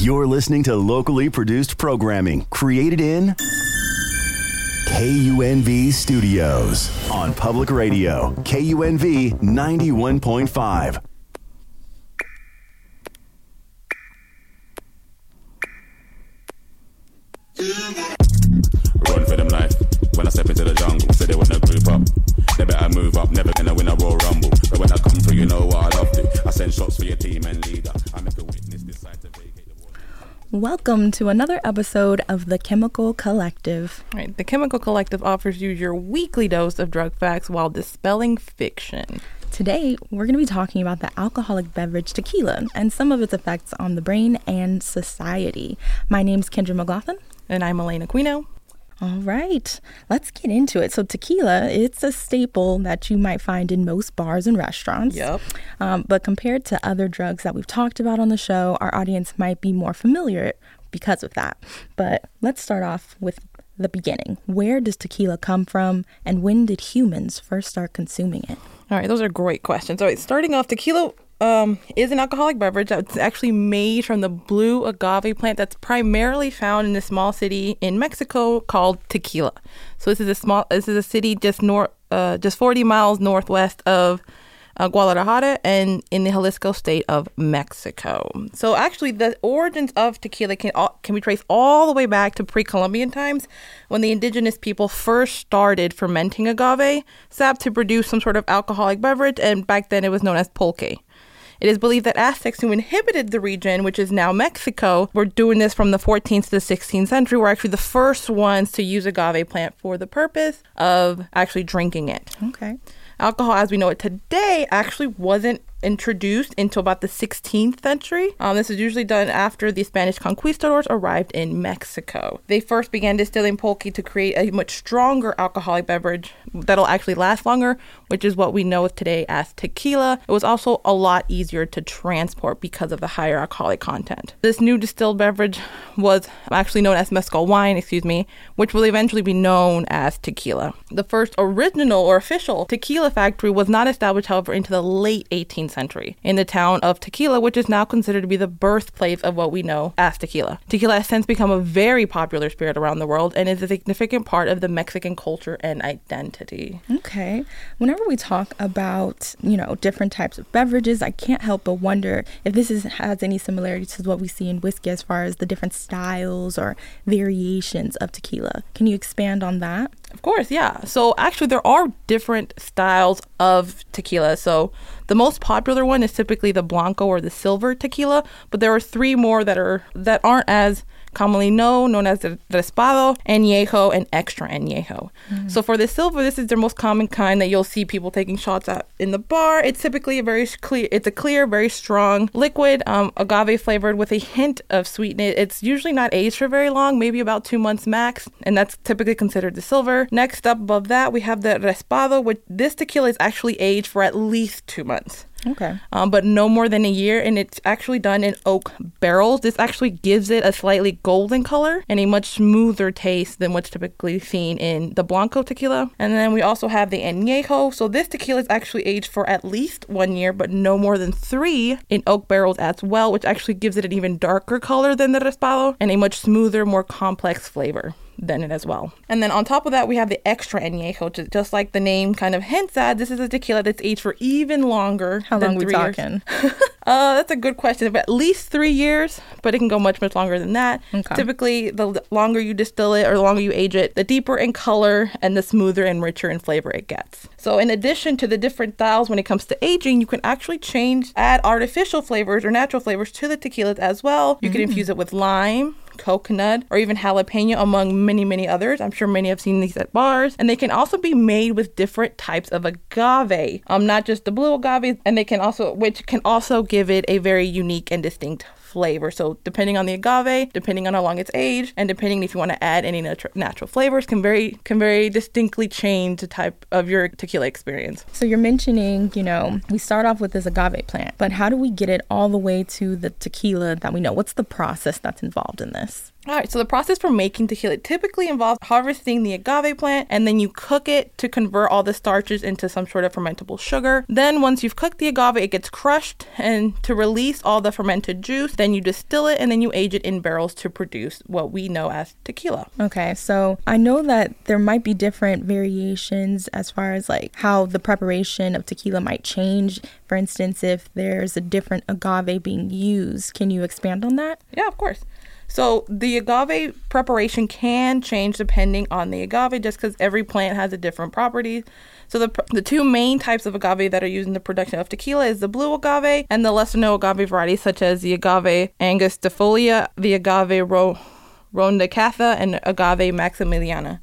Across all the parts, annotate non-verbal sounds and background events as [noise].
You're listening to locally produced programming created in KUNV Studios on Public Radio, KUNV 91.5. Run for them life. When I step into the jungle, say they wanna group up. They better move up, never gonna win a Royal Rumble. But when I come through, you know what I love to. I send shots for your team and leader. I make a Welcome to another episode of The Chemical Collective. Right. The Chemical Collective offers you your weekly dose of drug facts while dispelling fiction. Today, we're going to be talking about the alcoholic beverage tequila and some of its effects on the brain and society. My name's Kendra McLaughlin. And I'm Elena Quino. All right, let's get into it. So, tequila, it's a staple that you might find in most bars and restaurants. Yep. Um, but compared to other drugs that we've talked about on the show, our audience might be more familiar because of that. But let's start off with the beginning. Where does tequila come from, and when did humans first start consuming it? All right, those are great questions. All right, starting off, tequila um, is an alcoholic beverage that's actually made from the blue agave plant that's primarily found in a small city in Mexico called Tequila. So this is a small, this is a city just north, uh, just 40 miles northwest of uh, Guadalajara and in the Jalisco state of Mexico. So actually, the origins of tequila can can be traced all the way back to pre-Columbian times, when the indigenous people first started fermenting agave sap to produce some sort of alcoholic beverage, and back then it was known as pulque. It is believed that Aztecs who inhabited the region, which is now Mexico, were doing this from the 14th to the 16th century, were actually the first ones to use agave plant for the purpose of actually drinking it. Okay. Alcohol, as we know it today, actually wasn't introduced until about the 16th century. Um, this is usually done after the Spanish conquistadors arrived in Mexico. They first began distilling pulque to create a much stronger alcoholic beverage that'll actually last longer, which is what we know today as tequila. It was also a lot easier to transport because of the higher alcoholic content. This new distilled beverage was actually known as mezcal wine, excuse me, which will eventually be known as tequila. The first original or official tequila factory was not established, however, into the late 18th century in the town of Tequila, which is now considered to be the birthplace of what we know as tequila. Tequila has since become a very popular spirit around the world and is a significant part of the Mexican culture and identity. Okay. Whenever we talk about, you know, different types of beverages, I can't help but wonder if this is, has any similarities to what we see in whiskey as far as the different styles or variations of tequila. Can you expand on that? Of course, yeah. So actually, there are different styles of tequila. So the most popular one is typically the blanco or the silver tequila, but there are three more that are that aren't as commonly known, known as the Reposado, Añejo, and Extra Añejo. So for the silver, this is the most common kind that you'll see people taking shots at in the bar. It's typically a very clear, it's a clear, very strong liquid, um, agave flavored with a hint of sweetness. It's usually not aged for very long, maybe about two months max, and that's typically considered the silver. Next up above that, we have the Reposado, which this tequila is actually aged for at least two months Okay. um, but no more than a year, and it's actually done in oak barrels. This actually gives it a slightly golden color and a much smoother taste than what's typically seen in the Blanco tequila. And then we also have the Añejo. So this tequila is actually aged for at least one year, but no more than three in oak barrels as well, which actually gives it an even darker color than the Reposado and a much smoother, more complex flavor than it as well. And then on top of that, we have the extra añejo, just like the name kind of hints at. This is a tequila that's aged for even longer. How than long we talking? [laughs] Uh, that's a good question. But at least three years, but it can go much, much longer than that. Okay. Typically, the longer you distill it or the longer you age it, the deeper in color and the smoother and richer in flavor it gets. So, in addition to the different styles when it comes to aging, you can actually change, add artificial flavors or natural flavors to the tequilas as well. You can infuse it with lime, coconut, or even jalapeno, among many, many others. I'm sure many have seen these at bars. And they can also be made with different types of agave, um, not just the blue agave, and they can also, which can also give it a very unique and distinct flavor. So depending on the agave, depending on how long it's aged, and depending if you want to add any natu- natural flavors, can very can very distinctly change the type of your tequila experience. So you're mentioning, you know, we start off with this agave plant, but how do we get it all the way to the tequila that we know? What's the process that's involved in this? All right, so the process for making tequila typically involves harvesting the agave plant and then you cook it to convert all the starches into some sort of fermentable sugar. Then, once you've cooked the agave, it gets crushed and to release all the fermented juice, then you distill it and then you age it in barrels to produce what we know as tequila. Okay, so I know that there might be different variations as far as like how the preparation of tequila might change. For instance, if there's a different agave being used, can you expand on that? Yeah, of course. So the agave preparation can change depending on the agave, just because every plant has a different property. So the the two main types of agave that are used in the production of tequila is the blue agave and the lesser known agave varieties such as the agave angustifolia, the agave ro- rhodacantha, and agave maximiliana.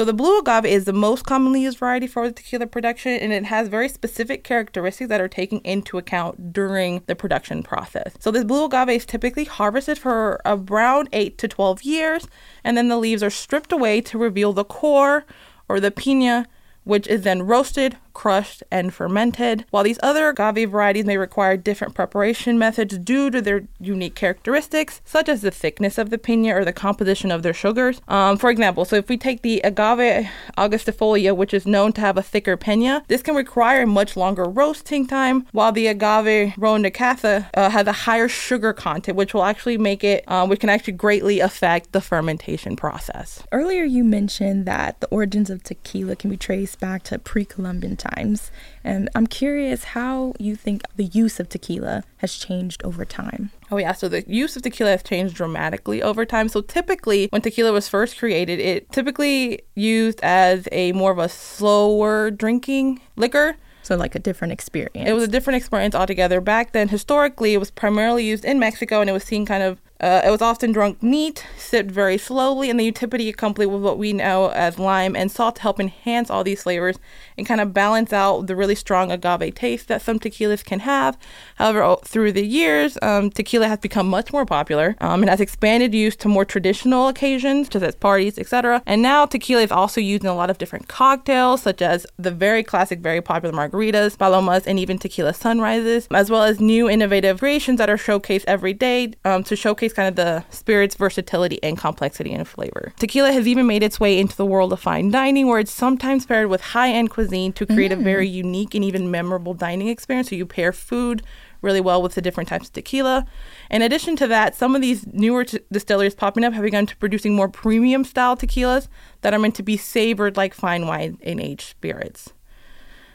So the blue agave is the most commonly used variety for tequila production, and it has very specific characteristics that are taken into account during the production process. So this blue agave is typically harvested for around 8 to 12 years, and then the leaves are stripped away to reveal the core or the piña, which is then roasted, crushed, and fermented. While these other agave varieties may require different preparation methods due to their unique characteristics, such as the thickness of the piña or the composition of their sugars. Um, for example, so if we take the agave angustifolia, which is known to have a thicker piña, this can require a much longer roasting time, while the agave rhodacantha uh, has a higher sugar content, which will actually make it, uh, which can actually greatly affect the fermentation process. Earlier, you mentioned that the origins of tequila can be traced back to pre Columbian times. And I'm curious how you think the use of tequila has changed over time. Oh, yeah. So the use of tequila has changed dramatically over time. So typically, when tequila was first created, it typically used as a more of a slower drinking liquor. So, like a different experience. It was a different experience altogether. Back then, historically, it was primarily used in Mexico and it was seen kind of uh, it was often drunk neat, sipped very slowly, and the utility accompanied with what we know as lime and salt to help enhance all these flavors and kind of balance out the really strong agave taste that some tequilas can have. However, through the years, um, tequila has become much more popular. Um, it has expanded use to more traditional occasions, such as parties, etc. And now tequila is also used in a lot of different cocktails, such as the very classic, very popular margaritas, palomas, and even tequila sunrises, as well as new innovative creations that are showcased every day um, to showcase kind of the spirit's versatility and complexity and flavor. Tequila has even made its way into the world of fine dining, where it's sometimes paired with high end cuisine to create mm. a very unique and even memorable dining experience. So you pair food really well with the different types of tequila. In addition to that, some of these newer t- distilleries popping up have begun to producing more premium style tequilas that are meant to be savored like fine wine and aged spirits.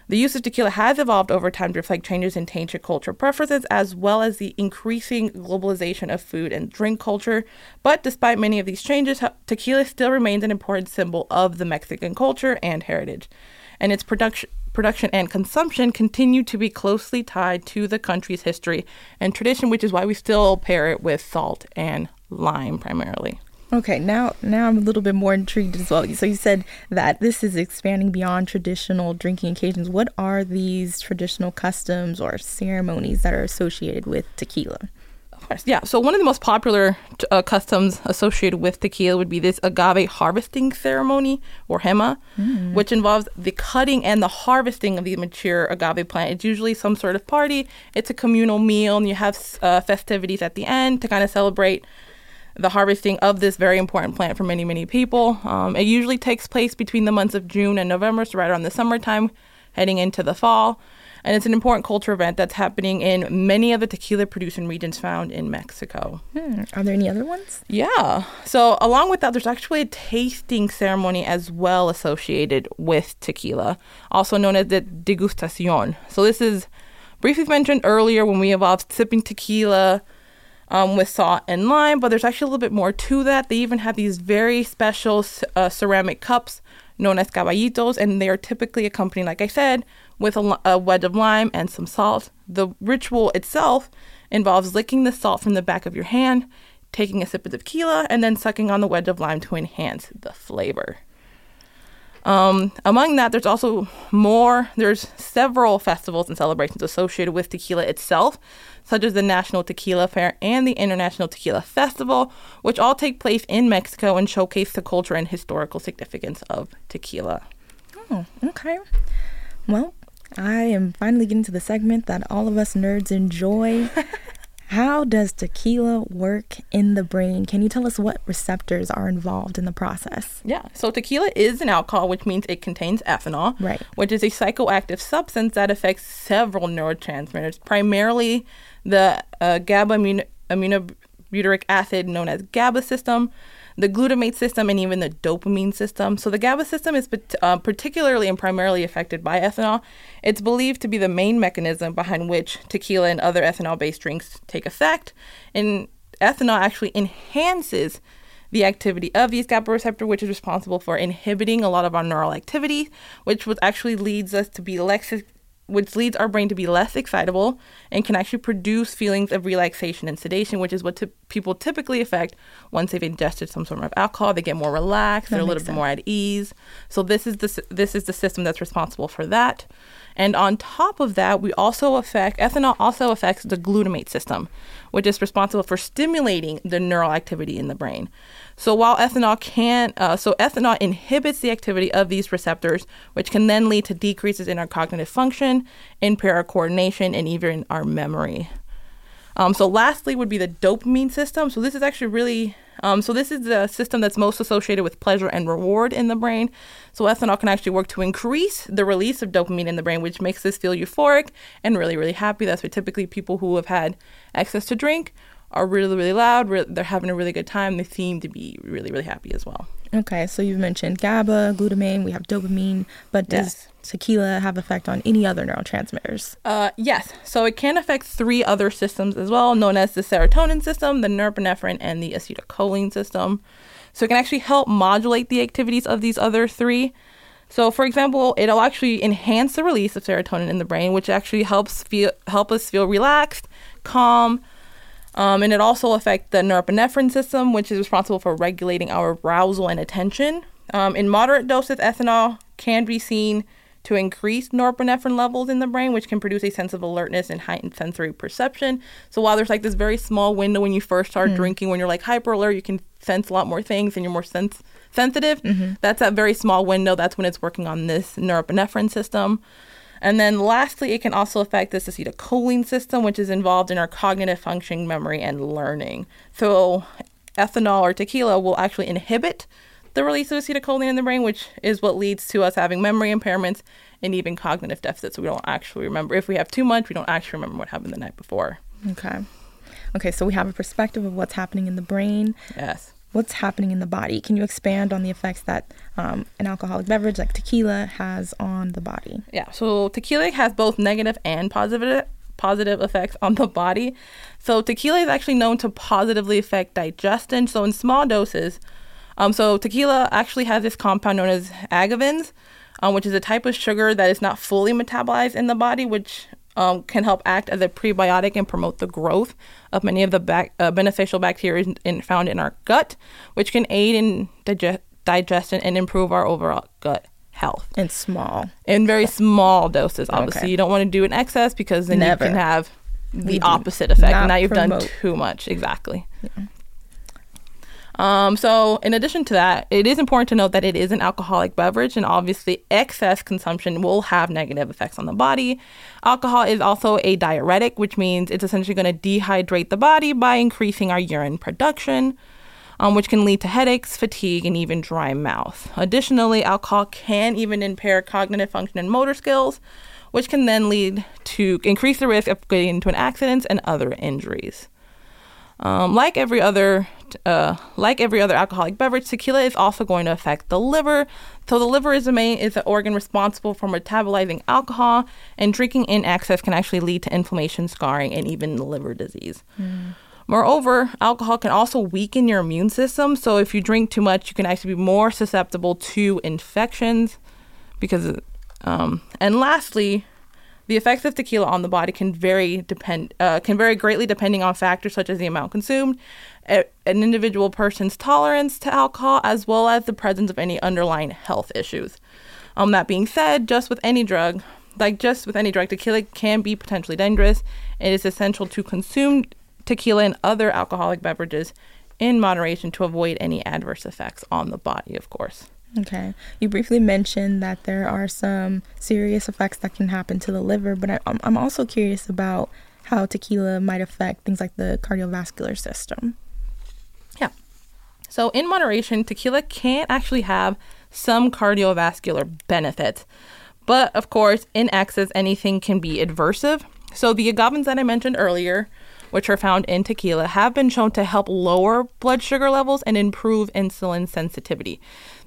The use of tequila has evolved over time to reflect changes in ancient cultural preferences as well as the increasing globalization of food and drink culture. But despite many of these changes, tequila still remains an important symbol of the Mexican culture and heritage. And its production production and consumption continue to be closely tied to the country's history and tradition, which is why we still pair it with salt and lime primarily. Okay, now now I'm a little bit more intrigued as well. So you said that this is expanding beyond traditional drinking occasions. What are these traditional customs or ceremonies that are associated with tequila? Yeah, so one of the most popular uh, customs associated with tequila would be this agave harvesting ceremony or jima, mm. which involves the cutting and the harvesting of the mature agave plant. It's usually some sort of party, it's a communal meal, and you have uh, festivities at the end to kind of celebrate the harvesting of this very important plant for many, many people. Um, it usually takes place between the months of June and November, so right around the summertime, heading into the fall. And it's an important culture event that's happening in many of the tequila producing regions found in Mexico. Hmm. Are there any other ones? Yeah. So, along with that, there's actually a tasting ceremony as well associated with tequila, also known as the degustacion. So, this is briefly mentioned earlier when we evolved sipping tequila um, with salt and lime, but there's actually a little bit more to that. They even have these very special uh, ceramic cups known as caballitos, and they are typically accompanied, like I said, with a, a wedge of lime and some salt. The ritual itself involves licking the salt from the back of your hand, taking a sip of tequila, and then sucking on the wedge of lime to enhance the flavor. Um, among that, there's also more, there's several festivals and celebrations associated with tequila itself, such as the National Tequila Fair and the International Tequila Festival, which all take place in Mexico and showcase the culture and historical significance of tequila. Oh, okay. Well, I am finally getting to the segment that all of us nerds enjoy. [laughs] How does tequila work in the brain? Can you tell us what receptors are involved in the process? Yeah. So tequila is an alcohol, which means it contains ethanol, Right. which is a psychoactive substance that affects several neurotransmitters, primarily the uh, GABA amino- aminobutyric acid known as GABA system, the glutamate system, and even the dopamine system. So the GABA system is uh, particularly and primarily affected by ethanol. It's believed to be the main mechanism behind which tequila and other ethanol-based drinks take effect, and ethanol actually enhances the activity of these GABA receptor, which is responsible for inhibiting a lot of our neural activity, which actually leads us to be less, which leads our brain to be less excitable and can actually produce feelings of relaxation and sedation, which is what ty- people typically affect once they've ingested some sort of alcohol. They get more relaxed, That they're a little makes bit more at ease. So this is the this is the system that's responsible for that. And on top of that, we also affect ethanol also affects the glutamate system, which is responsible for stimulating the neural activity in the brain. So while ethanol can, uh, so ethanol inhibits the activity of these receptors, which can then lead to decreases in our cognitive function, impair our coordination, and even our memory. Um, so lastly would be the dopamine system. So this is actually really, um, so this is the system that's most associated with pleasure and reward in the brain. So ethanol can actually work to increase the release of dopamine in the brain, which makes us feel euphoric and really, really happy. That's why typically people who have had access to drink are really, really loud. Re- they're having a really good time. They seem to be really, really happy as well. Okay, so you've mentioned GABA, glutamine, we have dopamine, but does Yes. tequila have effect on any other neurotransmitters? Uh, yes. So it can affect three other systems as well, known as the serotonin system, the norepinephrine, and the acetylcholine system. So it can actually help modulate the activities of these other three. So, for example, it'll actually enhance the release of serotonin in the brain, which actually helps feel help us feel relaxed, calm, um, and it also affects the norepinephrine system, which is responsible for regulating our arousal and attention. Um, in moderate doses, ethanol can be seen to increase norepinephrine levels in the brain, which can produce a sense of alertness and heightened sensory perception. So while there's like this very small window when you first start drinking, when you're like hyper alert, you can sense a lot more things and you're more sens- sensitive. That's that very small window. That's when it's working on this norepinephrine system. And then lastly, it can also affect this acetylcholine system, which is involved in our cognitive function, memory, and learning. So ethanol or tequila will actually inhibit the release of acetylcholine in the brain, which is what leads to us having memory impairments and even cognitive deficits. So we don't actually remember. If we have too much, we don't actually remember what happened the night before. Okay. Okay, so we have a perspective of what's happening in the brain. Yes. What's happening in the body? Can you expand on the effects that um, an alcoholic beverage like tequila has on the body? Yeah, so tequila has both negative and positive positive effects on the body. So tequila is actually known to positively affect digestion. So in small doses, um, so tequila actually has this compound known as agavins, um, which is a type of sugar that is not fully metabolized in the body, which um, can help act as a prebiotic and promote the growth of many of the bac- uh, beneficial bacteria in, in, found in our gut, which can aid in dige- digestion and improve our overall gut health In small. in very small doses. Obviously, Okay. you don't want to do in excess because then Never. you can have the We opposite effect. Now you've done too much. Exactly. Um, so, in addition to that, it is important to note that it is an alcoholic beverage, and obviously, excess consumption will have negative effects on the body. Alcohol is also a diuretic, which means it's essentially going to dehydrate the body by increasing our urine production, um, which can lead to headaches, fatigue, and even dry mouth. Additionally, alcohol can even impair cognitive function and motor skills, which can then lead to increase the risk of getting into an accident and other injuries. Um, like every other, uh, like every other alcoholic beverage, tequila is also going to affect the liver. So the liver is the main is the organ responsible for metabolizing alcohol, and drinking in excess can actually lead to inflammation, scarring, and even liver disease. Moreover, alcohol can also weaken your immune system. So if you drink too much, you can actually be more susceptible to infections. Because, um, and lastly, the effects of tequila on the body can vary depend uh, can vary greatly depending on factors such as the amount consumed, a, an individual person's tolerance to alcohol, as well as the presence of any underlying health issues. Um, that being said, just with any drug, like just with any drug, tequila can be potentially dangerous. It is essential to consume tequila and other alcoholic beverages in moderation to avoid any adverse effects on the body, of course. Okay. You briefly mentioned that there are some serious effects that can happen to the liver, but I, I'm, also curious about how tequila might affect things like the cardiovascular system. Yeah. So, in moderation, tequila can actually have some cardiovascular benefits. But of course, in excess, anything can be adversive. So, the agavins that I mentioned earlier, which are found in tequila, have been shown to help lower blood sugar levels and improve insulin sensitivity.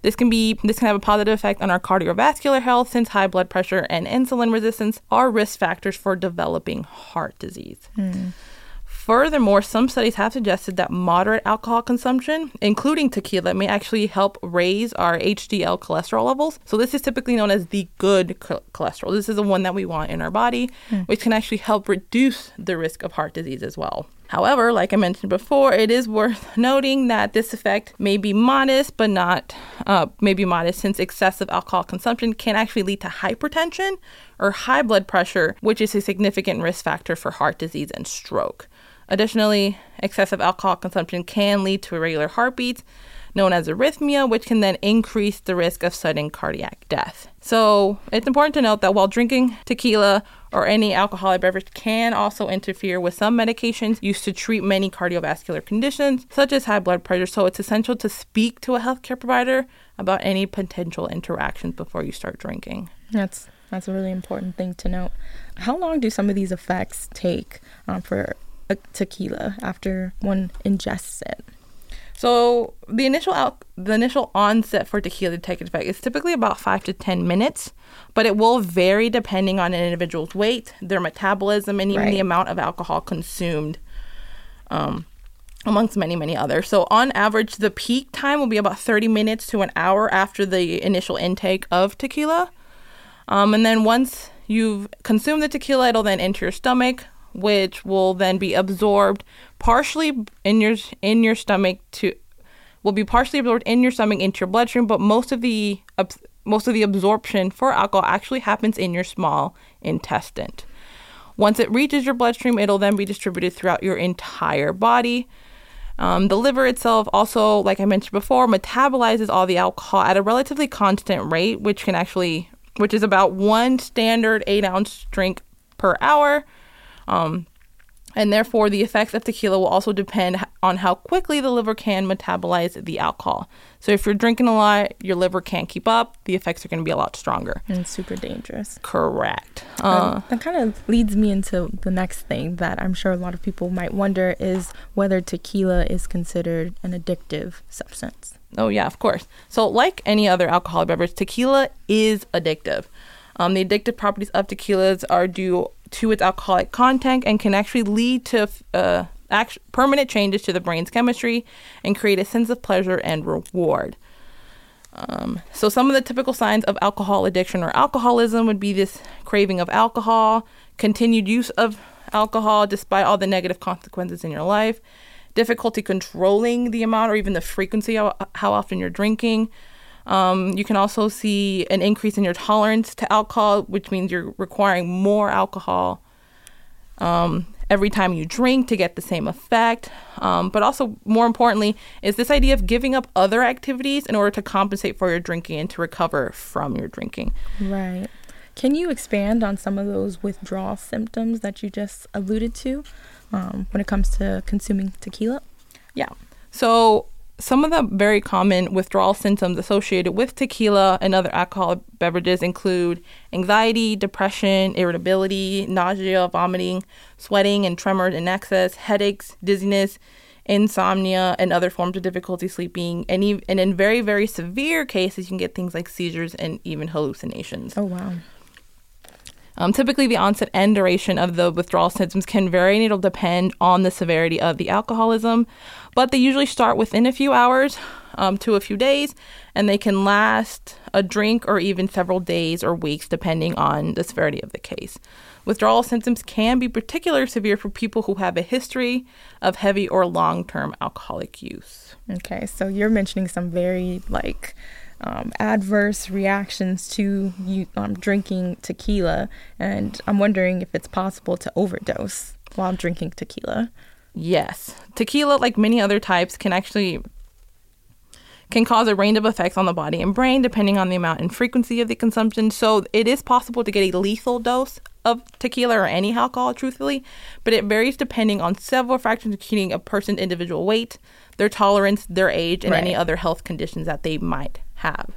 This can be this can have a positive effect on our cardiovascular health since high blood pressure and insulin resistance are risk factors for developing heart disease. Hmm. Furthermore, some studies have suggested that moderate alcohol consumption, including tequila, may actually help raise our HDL cholesterol levels. So, this is typically known as the good cho- cholesterol. This is the one that we want in our body, which can actually help reduce the risk of heart disease as well. However, like I mentioned before, it is worth [laughs] noting that this effect may be modest, but not uh, maybe modest, since excessive alcohol consumption can actually lead to hypertension or high blood pressure, which is a significant risk factor for heart disease and stroke. Additionally, excessive alcohol consumption can lead to irregular heartbeats, known as arrhythmia, which can then increase the risk of sudden cardiac death. So, it's important to note that while drinking tequila or any alcoholic beverage can also interfere with some medications used to treat many cardiovascular conditions, such as high blood pressure. So, it's essential to speak to a healthcare provider about any potential interactions before you start drinking. That's that's a really important thing to note. How long do some of these effects take um, for a tequila after one ingests it? So the initial out, the initial onset for tequila to take effect is typically about five to ten minutes, but it will vary depending on an individual's weight, their metabolism, and even Right. the amount of alcohol consumed. Um, amongst many many others. So on average, the peak time will be about thirty minutes to an hour after the initial intake of tequila, um, and then once you've consumed the tequila, it'll then enter your stomach, which will then be absorbed partially in your in your stomach to will be partially absorbed in your stomach into your bloodstream, but most of the most of the absorption for alcohol actually happens in your small intestine. Once it reaches your bloodstream, it'll then be distributed throughout your entire body. Um, the liver itself also, like I mentioned before, metabolizes all the alcohol at a relatively constant rate, which can actually, which is about one standard eight ounce drink per hour. Um, and therefore, the effects of tequila will also depend on how quickly the liver can metabolize the alcohol. So, if you're drinking a lot, your liver can't keep up, the effects are going to be a lot stronger. And it's super dangerous. Correct. Uh, Um, that kind of leads me into the next thing that I'm sure a lot of people might wonder is whether tequila is considered an addictive substance. Oh yeah, of course. So like any other alcoholic beverage, tequila is addictive. Um, the addictive properties of tequilas are due to its alcoholic content and can actually lead to uh, act- permanent changes to the brain's chemistry and create a sense of pleasure and reward. Um, so some of the typical signs of alcohol addiction or alcoholism would be this craving of alcohol, continued use of alcohol despite all the negative consequences in your life, difficulty controlling the amount or even the frequency of how often you're drinking. Um, you can also see an increase in your tolerance to alcohol, which means you're requiring more alcohol um, every time you drink to get the same effect. Um, but also, more importantly, is this idea of giving up other activities in order to compensate for your drinking and to recover from your drinking. Right. Can you expand on some of those withdrawal symptoms that you just alluded to um, when it comes to consuming tequila? Yeah. So, some of the very common withdrawal symptoms associated with tequila and other alcoholic beverages include anxiety, depression, irritability, nausea, vomiting, sweating and tremors in excess, headaches, dizziness, insomnia, and other forms of difficulty sleeping. And, ev- and in very, very severe cases, you can get things like seizures and even hallucinations. Oh, wow. Um, typically, the onset and duration of the withdrawal symptoms can vary and it'll depend on the severity of the alcoholism, but they usually start within a few hours um, to a few days and they can last a drink or even several days or weeks depending on the severity of the case. Withdrawal symptoms can be particularly severe for people who have a history of heavy or long term alcoholic use. Okay, so you're mentioning some very like um, adverse reactions to you um, drinking tequila, and I'm wondering if it's possible to overdose while drinking tequila. Yes. Tequila, like many other types, can actually can cause a range of effects on the body and brain depending on the amount and frequency of the consumption. So it is possible to get a lethal dose of tequila or any alcohol, truthfully, but it varies depending on several factors, including a person's individual weight, their tolerance, their age, and any other health conditions that they might have.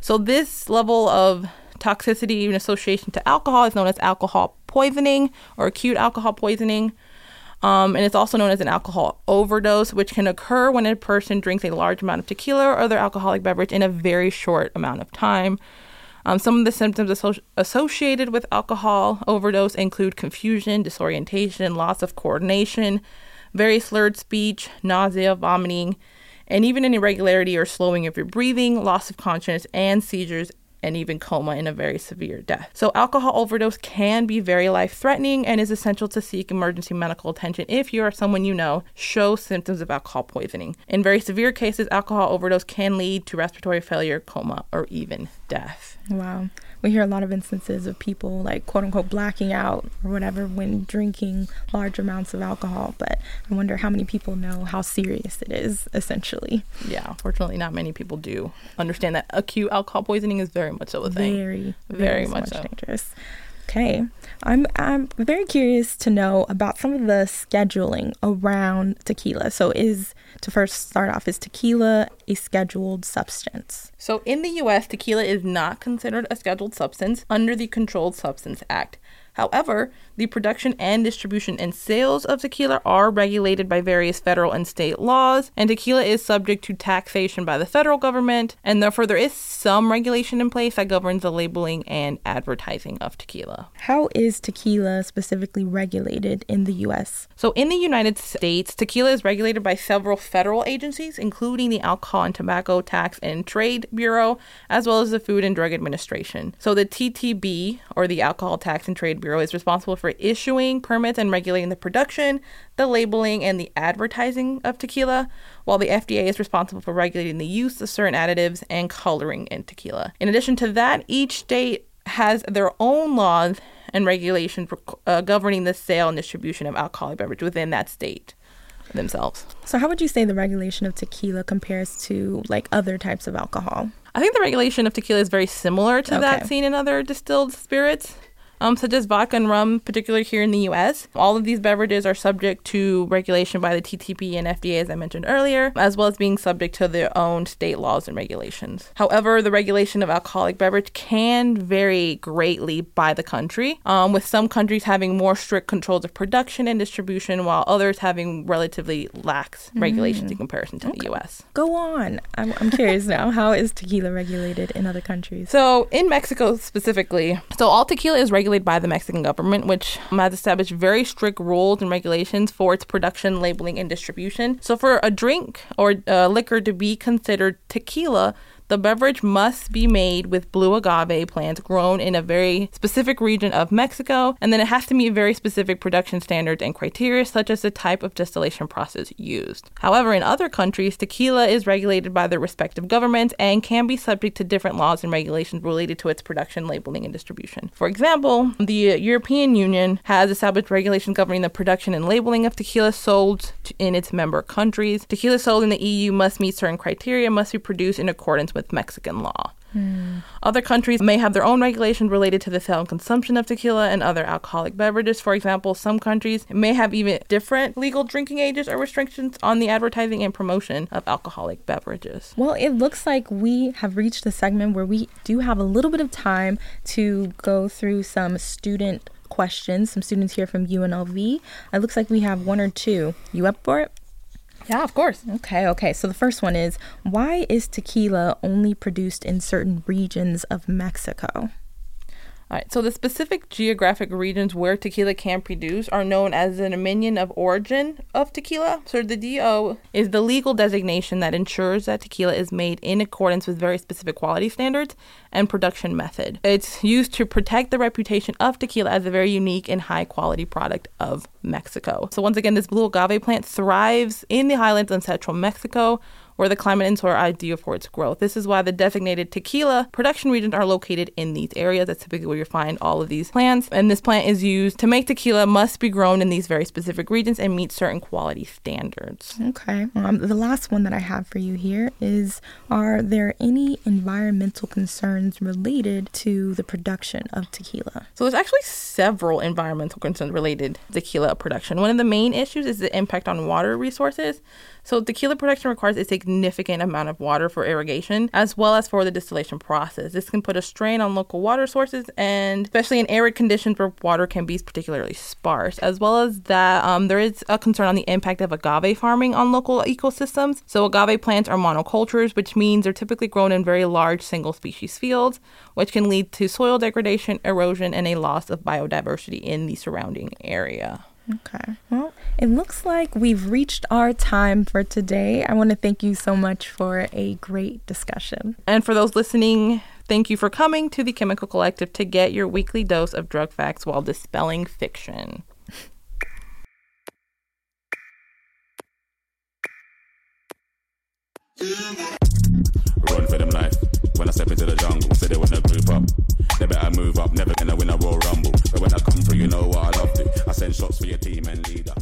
So this level of toxicity in association to alcohol is known as alcohol poisoning or acute alcohol poisoning. Um, and it's also known as an alcohol overdose, which can occur when a person drinks a large amount of tequila or other alcoholic beverage in a very short amount of time. Um, some of the symptoms asso- associated with alcohol overdose include confusion, disorientation, loss of coordination, very slurred speech, nausea, vomiting, and even an irregularity or slowing of your breathing, loss of consciousness, and seizures, and even coma in a very severe death. So, alcohol overdose can be very life threatening and is essential to seek emergency medical attention if you or someone you know shows symptoms of alcohol poisoning. In very severe cases, alcohol overdose can lead to respiratory failure, coma, or even death. Wow. We hear a lot of instances of people like quote unquote blacking out or whatever when drinking large amounts of alcohol, but I wonder how many people know how serious it is essentially. Yeah, fortunately, not many people do understand that acute alcohol poisoning is very much so a thing. Very, Very so much so. dangerous. Okay. I'm I'm very curious to know about some of the scheduling around tequila. So is to first start off is tequila a scheduled substance? So, in the US, tequila is not considered a scheduled substance under the Controlled Substance Act. However, the production and distribution and sales of tequila are regulated by various federal and state laws, and tequila is subject to taxation by the federal government, and therefore there is some regulation in place that governs the labeling and advertising of tequila. How is tequila specifically regulated in the US? So, in the United States, tequila is regulated by several federal agencies, including the Alcohol and Tobacco Tax and Trade Bureau, as well as the Food and Drug Administration. So, the TTB, or the Alcohol Tax and Trade Bureau, is responsible for issuing permits and regulating the production, the labeling, and the advertising of tequila, while the FDA is responsible for regulating the use of certain additives and coloring in tequila. In addition to that, each state has their own laws and regulations uh, governing the sale and distribution of alcoholic beverage within that state themselves. So how would you say the regulation of tequila compares to like other types of alcohol? I think the regulation of tequila is very similar to that seen in other distilled spirits. Um, such as vodka and rum, particularly here in the U.S. All of these beverages are subject to regulation by the TTB and FDA, as I mentioned earlier, as well as being subject to their own state laws and regulations. However, the regulation of alcoholic beverage can vary greatly by the country, um, with some countries having more strict controls of production and distribution, while others having relatively lax regulations in comparison to the U.S. Go on. I'm, I'm curious now. How is tequila regulated in other countries? So, in Mexico specifically, so all tequila is regulated by the Mexican government, which has established very strict rules and regulations for its production, labeling, and distribution. So, for a drink or uh, liquor to be considered tequila, the beverage must be made with blue agave plants grown in a very specific region of Mexico, and then it has to meet very specific production standards and criteria, such as the type of distillation process used. However, in other countries, tequila is regulated by their respective governments and can be subject to different laws and regulations related to its production, labeling, and distribution. For example, the European Union has established regulations governing the production and labeling of tequila sold in its member countries. Tequila sold in the EU must meet certain criteria, must be produced in accordance with Mexican law. Hmm. Other countries may have their own regulations related to the sale and consumption of tequila and other alcoholic beverages. For example, some countries may have even different legal drinking ages or restrictions on the advertising and promotion of alcoholic beverages. Well, it looks like we have reached the segment where we do have a little bit of time to go through some student questions. Some students here from UNLV. It looks like we have one or two. You up for it? Yeah, of course. Okay, okay. So the first one is why is tequila only produced in certain regions of Mexico? All right, so the specific geographic regions where tequila can produce are known as the dominion of origin of tequila. So the DO is the legal designation that ensures that tequila is made in accordance with very specific quality standards and production method. It's used to protect the reputation of tequila as a very unique and high quality product of Mexico. So once again, this blue agave plant thrives in the highlands in central Mexico where the climate and soil are ideal for its growth. This is why the designated tequila production regions are located in these areas. That's typically where you find all of these plants. And this plant is used to make tequila must be grown in these very specific regions and meet certain quality standards. Okay. Um, the last one that I have for you here is Are there any environmental concerns related to the production of tequila? So there's actually several environmental concerns related to tequila production. One of the main issues is the impact on water resources. So tequila production requires a significant amount of water for irrigation as well as for the distillation process. This can put a strain on local water sources and especially in arid conditions where water can be particularly sparse. As well as that, um, there is a concern on the impact of agave farming on local ecosystems. So agave plants are monocultures, which means they're typically grown in very large single species fields, which can lead to soil degradation, erosion, and a loss of biodiversity in the surrounding area. Okay. Well, it looks like we've reached our time for today. I want to thank you so much for a great discussion. And for those listening, thank you for coming to the Chemical Collective to get your weekly dose of drug facts while dispelling fiction. Run for them life. When I step into the jungle, say they wanna group up. They better move up, never gonna win a Royal Rumble. But when I come through, you know what I love to. I send shots for your team and leader.